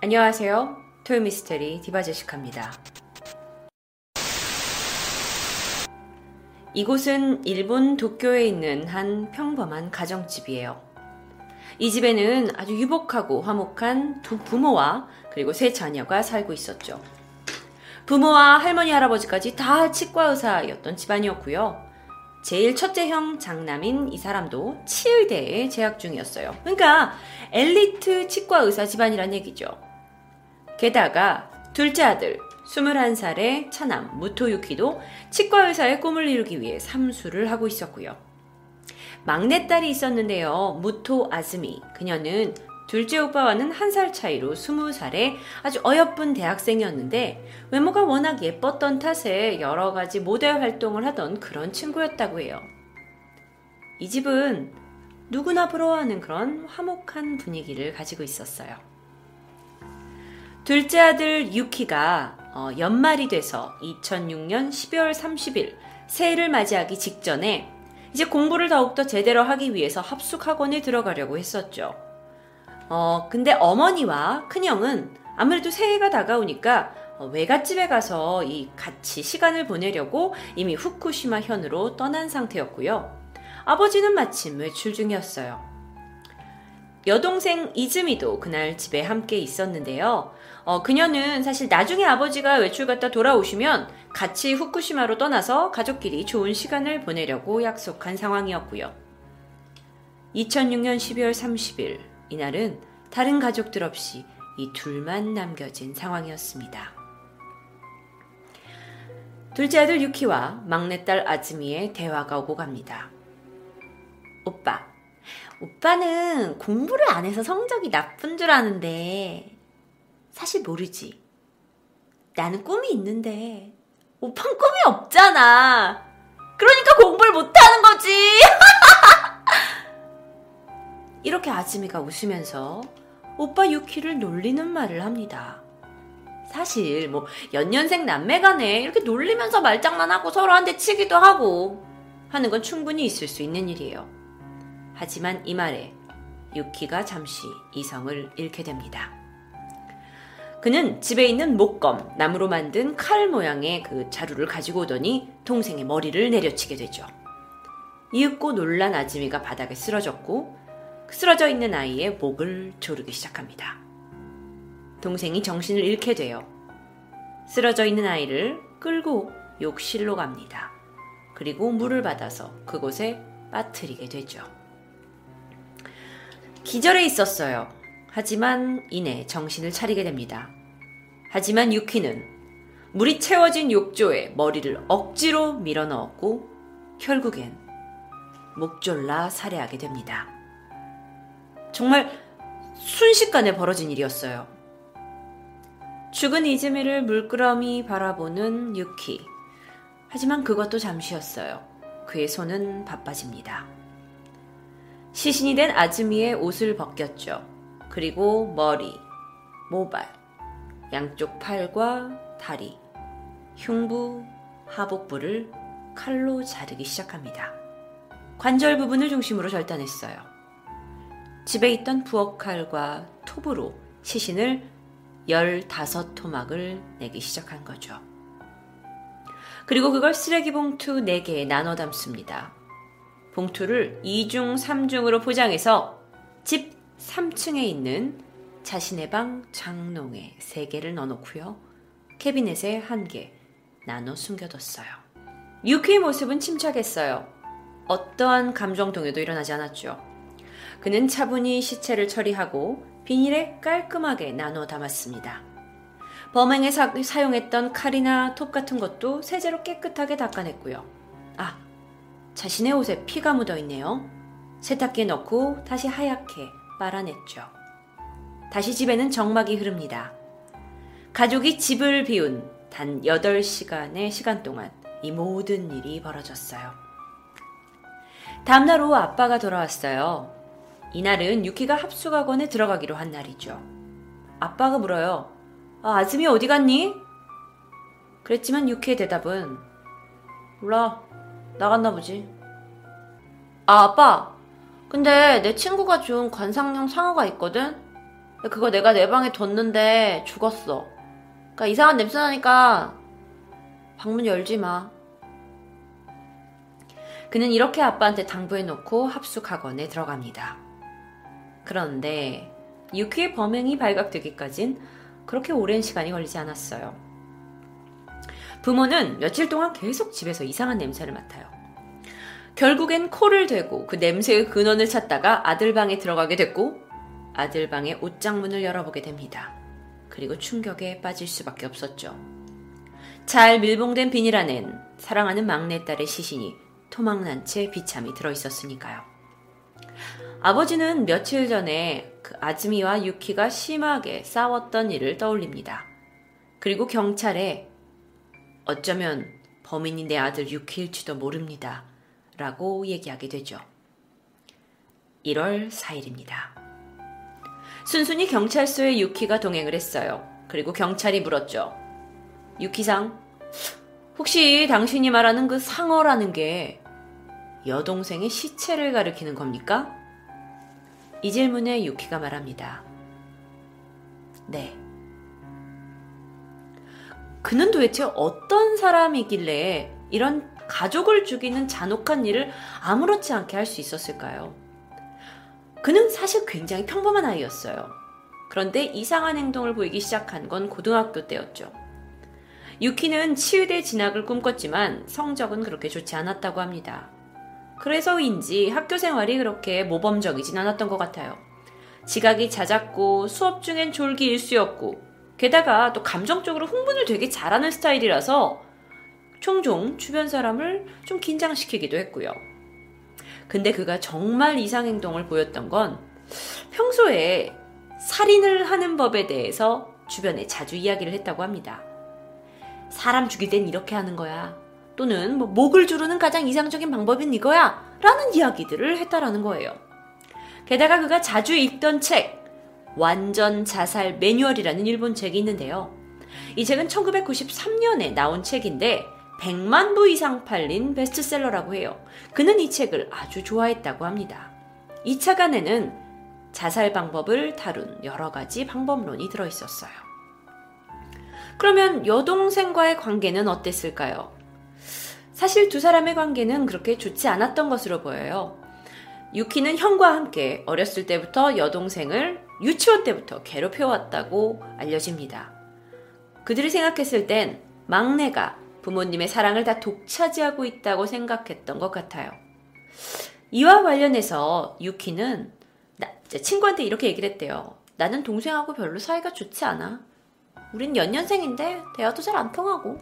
안녕하세요. 토요미스테리 디바제시카입니다. 이곳은 일본 도쿄에 있는 한 평범한 가정집이에요. 이 집에는 아주 유복하고 화목한 두 부모와 그리고 세 자녀가 살고 있었죠. 부모와 할머니, 할아버지까지 다 치과 의사였던 집안이었고요. 제일 첫째 형 장남인 이 사람도 치의대에 재학 중이었어요. 그러니까 엘리트 치과 의사 집안이란 얘기죠. 게다가 둘째 아들 21살의 차남 무토유키도 치과 의사의 꿈을 이루기 위해 삼수를 하고 있었고요. 막내딸이 있었는데요. 무토 아즈미. 그녀는 둘째 오빠와는 한 살 차이로 20살의 아주 어여쁜 대학생이었는데 외모가 워낙 예뻤던 탓에 여러 가지 모델 활동을 하던 그런 친구였다고 해요. 이 집은 누구나 부러워하는 그런 화목한 분위기를 가지고 있었어요. 둘째 아들 유키가 어, 연말이 돼서 2006년 12월 30일 새해를 맞이하기 직전에 이제 공부를 더욱더 제대로 하기 위해서 합숙학원에 들어가려고 했었죠. 어, 근데 어머니와 큰형은 아무래도 새해가 다가오니까 어, 외갓집에 가서 이 같이 시간을 보내려고 이미 후쿠시마 현으로 떠난 상태였고요. 아버지는 마침 외출 중이었어요. 여동생 이즈미도 그날 집에 함께 있었는데요. 어, 그녀는 사실 나중에 아버지가 외출 갔다 돌아오시면 같이 후쿠시마로 떠나서 가족끼리 좋은 시간을 보내려고 약속한 상황이었고요. 2006년 12월 30일 이날은 다른 가족들 없이 이 둘만 남겨진 상황이었습니다. 둘째 아들 유키와 막내딸 아즈미의 대화가 오고 갑니다. 오빠, 오빠는 공부를 안 해서 성적이 나쁜 줄 아는데 사실 모르지. 나는 꿈이 있는데 오빠는 꿈이 없잖아. 그러니까 공부를 못하는 거지. 이렇게 아즈미가 웃으면서 오빠 유키를 놀리는 말을 합니다. 사실 뭐 연년생 남매간에 이렇게 놀리면서 말장난하고 서로 한 대 치기도 하고 하는 건 충분히 있을 수 있는 일이에요. 하지만 이 말에 유키가 잠시 이성을 잃게 됩니다. 그는 집에 있는 목검, 나무로 만든 칼 모양의 그 자루를 가지고 오더니 동생의 머리를 내려치게 되죠. 이윽고 놀란 아지미가 바닥에 쓰러졌고 쓰러져 있는 아이의 목을 조르기 시작합니다. 동생이 정신을 잃게 돼요. 쓰러져 있는 아이를 끌고 욕실로 갑니다. 그리고 물을 받아서 그곳에 빠뜨리게 되죠. 기절해 있었어요. 하지만 이내 정신을 차리게 됩니다. 하지만 유키는 물이 채워진 욕조에 머리를 억지로 밀어 넣었고 결국엔 목졸라 살해하게 됩니다. 정말 순식간에 벌어진 일이었어요. 죽은 이즈미를 물끄러미 바라보는 유키. 하지만 그것도 잠시였어요. 그의 손은 바빠집니다. 시신이 된 아즈미의 옷을 벗겼죠. 그리고 머리, 모발, 양쪽 팔과 다리, 흉부, 하복부를 칼로 자르기 시작합니다. 관절 부분을 중심으로 절단했어요. 집에 있던 부엌칼과 톱으로 시신을 15토막을 내기 시작한 거죠. 그리고 그걸 쓰레기 봉투 4개에 나눠 담습니다. 봉투를 2중, 3중으로 포장해서 집 3층에 있는 자신의 방 장롱에 3개를 넣어놓고요. 캐비넷에 1개 나눠 숨겨뒀어요. 유키의 모습은 침착했어요. 어떠한 감정 동요도 일어나지 않았죠. 그는 차분히 시체를 처리하고 비닐에 깔끔하게 나눠 담았습니다. 범행에 사, 용했던 칼이나 톱 같은 것도 세제로 깨끗하게 닦아냈고요. 아, 자신의 옷에 피가 묻어 있네요. 세탁기에 넣고 다시 하얗게 빨아냈죠. 다시 집에는 정막이 흐릅니다. 가족이 집을 비운 단 8시간의 시간 동안 이 모든 일이 벌어졌어요. 다음날 오후 아빠가 돌아왔어요. 이날은 유키가 합숙학원에 들어가기로 한 날이죠. 아빠가 물어요. 아, 아즈미 어디 갔니? 그랬지만 유키의 대답은 몰라. 나갔나 보지. 아, 아빠. 근데 내 친구가 준 관상용 상어가 있거든? 그거 내가 내 방에 뒀는데 죽었어. 그러니까 이상한 냄새 나니까 방문 열지 마. 그는 이렇게 아빠한테 당부해 놓고 합숙학원에 들어갑니다. 그런데 유키의 범행이 발각되기까진 그렇게 오랜 시간이 걸리지 않았어요. 부모는 며칠 동안 계속 집에서 이상한 냄새를 맡아요. 결국엔 코를 대고 그 냄새의 근원을 찾다가 아들 방에 들어가게 됐고 아들 방의 옷장문을 열어보게 됩니다. 그리고 충격에 빠질 수밖에 없었죠. 잘 밀봉된 비닐 안엔 사랑하는 막내딸의 시신이 토막난 채 비참히 들어있었으니까요. 아버지는 며칠 전에 그 아즈미와 유키가 심하게 싸웠던 일을 떠올립니다. 그리고 경찰에 어쩌면 범인이 내 아들 유키일지도 모릅니다. 라고 얘기하게 되죠. 1월 4일입니다. 순순히 경찰서에 유키가 동행을 했어요. 그리고 경찰이 물었죠. 유키상, 혹시 당신이 말하는 그 상어라는 게 여동생의 시체를 가리키는 겁니까? 이 질문에 유키가 말합니다. 네. 그는 도대체 어떤 사람이길래 이런 가족을 죽이는 잔혹한 일을 아무렇지 않게 할 수 있었을까요? 그는 사실 굉장히 평범한 아이였어요. 그런데 이상한 행동을 보이기 시작한 건 고등학교 때였죠. 유키는 치유대 진학을 꿈꿨지만 성적은 그렇게 좋지 않았다고 합니다. 그래서인지 학교 생활이 그렇게 모범적이진 않았던 것 같아요. 지각이 잦았고 수업 중엔 졸기 일수였고 게다가 또 감정적으로 흥분을 되게 잘하는 스타일이라서 종종 주변 사람을 좀 긴장시키기도 했고요. 근데 그가 정말 이상 행동을 보였던 건 평소에 살인을 하는 법에 대해서 주변에 자주 이야기를 했다고 합니다. 사람 죽일 땐 이렇게 하는 거야. 또는 뭐 목을 주르는 가장 이상적인 방법은 이거야. 라는 이야기들을 했다라는 거예요. 게다가 그가 자주 읽던 책, 완전 자살 매뉴얼이라는 일본 책이 있는데요. 이 책은 1993년에 나온 책인데 100만 부 이상 팔린 베스트셀러라고 해요. 그는 이 책을 아주 좋아했다고 합니다. 이책 안에는 자살 방법을 다룬 여러 가지 방법론이 들어 있었어요. 그러면 여동생과의 관계는 어땠을까요? 사실 두 사람의 관계는 그렇게 좋지 않았던 것으로 보여요. 유키는 형과 함께 어렸을 때부터 여동생을 유치원 때부터 괴롭혀왔다고 알려집니다. 그들이 생각했을 땐 막내가 부모님의 사랑을 다 독차지하고 있다고 생각했던 것 같아요. 이와 관련해서 유키는 나, 친구한테 이렇게 얘기를 했대요. 나는 동생하고 별로 사이가 좋지 않아. 우린 연년생인데 대화도 잘 안 통하고.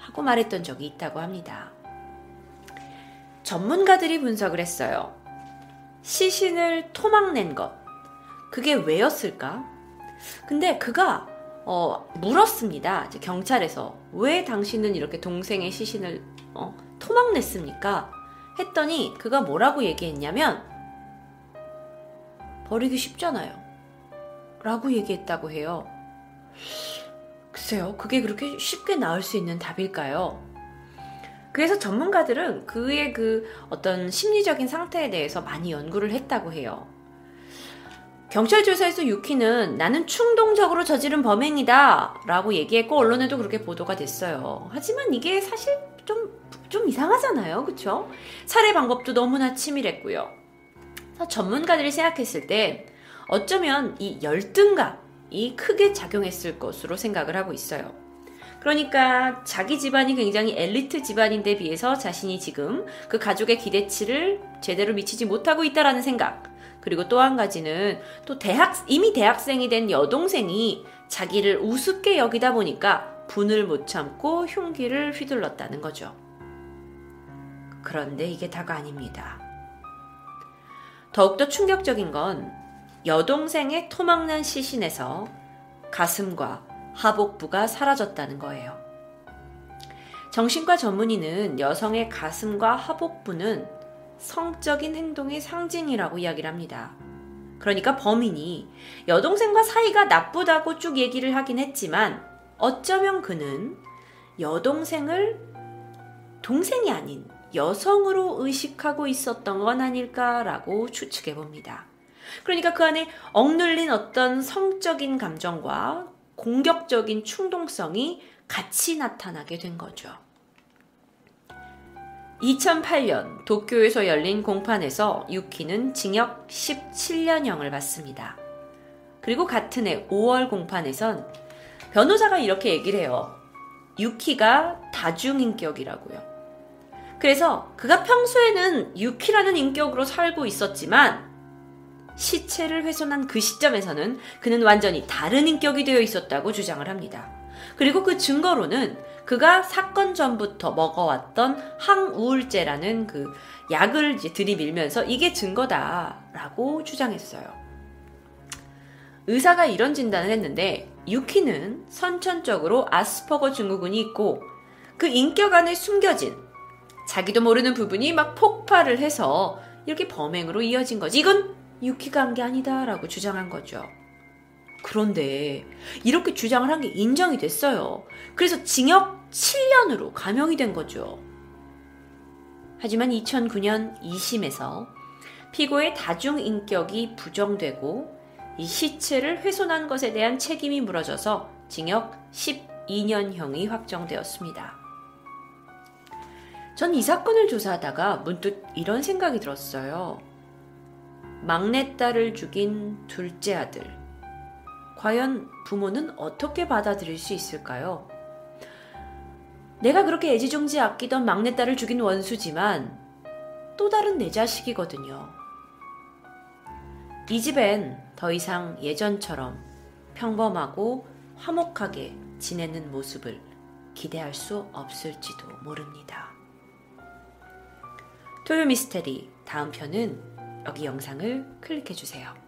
하고 말했던 적이 있다고 합니다. 전문가들이 분석을 했어요. 시신을 토막낸 것. 그게 왜였을까? 근데 그가 어, 물었습니다. 경찰에서 왜 당신은 이렇게 동생의 시신을 어, 토막냈습니까? 했더니 그가 뭐라고 얘기했냐면 버리기 쉽잖아요. 라고 얘기했다고 해요. 글쎄요, 그게 그렇게 쉽게 나올 수 있는 답일까요? 그래서 전문가들은 그의 그 어떤 심리적인 상태에 대해서 많이 연구를 했다고 해요. 경찰 조사에서 유키는 나는 충동적으로 저지른 범행이다 라고 얘기했고 언론에도 그렇게 보도가 됐어요. 하지만 이게 사실 좀, 좀 이상하잖아요. 그쵸? 살해 방법도 너무나 치밀했고요. 전문가들이 생각했을 때 어쩌면 이 열등감이 크게 작용했을 것으로 생각을 하고 있어요. 그러니까 자기 집안이 굉장히 엘리트 집안인데 비해서 자신이 지금 그 가족의 기대치를 제대로 미치지 못하고 있다라는 생각. 그리고 또 한 가지는 또 대학, 이미 대학생이 된 여동생이 자기를 우습게 여기다 보니까 분을 못 참고 흉기를 휘둘렀다는 거죠. 그런데 이게 다가 아닙니다. 더욱더 충격적인 건 여동생의 토막난 시신에서 가슴과 하복부가 사라졌다는 거예요. 정신과 전문의는 여성의 가슴과 하복부는 성적인 행동의 상징이라고 이야기를 합니다. 그러니까 범인이 여동생과 사이가 나쁘다고 쭉 얘기를 하긴 했지만 어쩌면 그는 여동생을 동생이 아닌 여성으로 의식하고 있었던 건 아닐까라고 추측해 봅니다. 그러니까 그 안에 억눌린 어떤 성적인 감정과 공격적인 충동성이 같이 나타나게 된 거죠. 2008년 도쿄에서 열린 공판에서 유키는 징역 17년형을 받습니다. 그리고 같은 해 5월 공판에선 변호사가 이렇게 얘기를 해요. 유키가 다중인격이라고요. 그래서 그가 평소에는 유키라는 인격으로 살고 있었지만 시체를 훼손한 그 시점에서는 그는 완전히 다른 인격이 되어 있었다고 주장을 합니다. 그리고 그 증거로는 그가 사건 전부터 먹어왔던 항우울제라는 그 약을 들이밀면서 이게 증거다라고 주장했어요. 의사가 이런 진단을 했는데 유키는 선천적으로 아스퍼거 증후군이 있고 그 인격 안에 숨겨진 자기도 모르는 부분이 막 폭발을 해서 이렇게 범행으로 이어진 거지. 이건 유키가 한 게 아니다라고 주장한 거죠. 그런데 이렇게 주장을 한 게 인정이 됐어요. 그래서 징역 7년으로 감형이 된 거죠. 하지만 2009년 2심에서 피고의 다중인격이 부정되고 이 시체를 훼손한 것에 대한 책임이 물어져서 징역 12년형이 확정되었습니다. 전 이 사건을 조사하다가 문득 이런 생각이 들었어요. 막내딸을 죽인 둘째 아들. 과연 부모는 어떻게 받아들일 수 있을까요? 내가 그렇게 애지중지 아끼던 막내딸을 죽인 원수지만 또 다른 내 자식이거든요. 이 집엔 더 이상 예전처럼 평범하고 화목하게 지내는 모습을 기대할 수 없을지도 모릅니다. 토요 미스테리 다음 편은 여기 영상을 클릭해 주세요.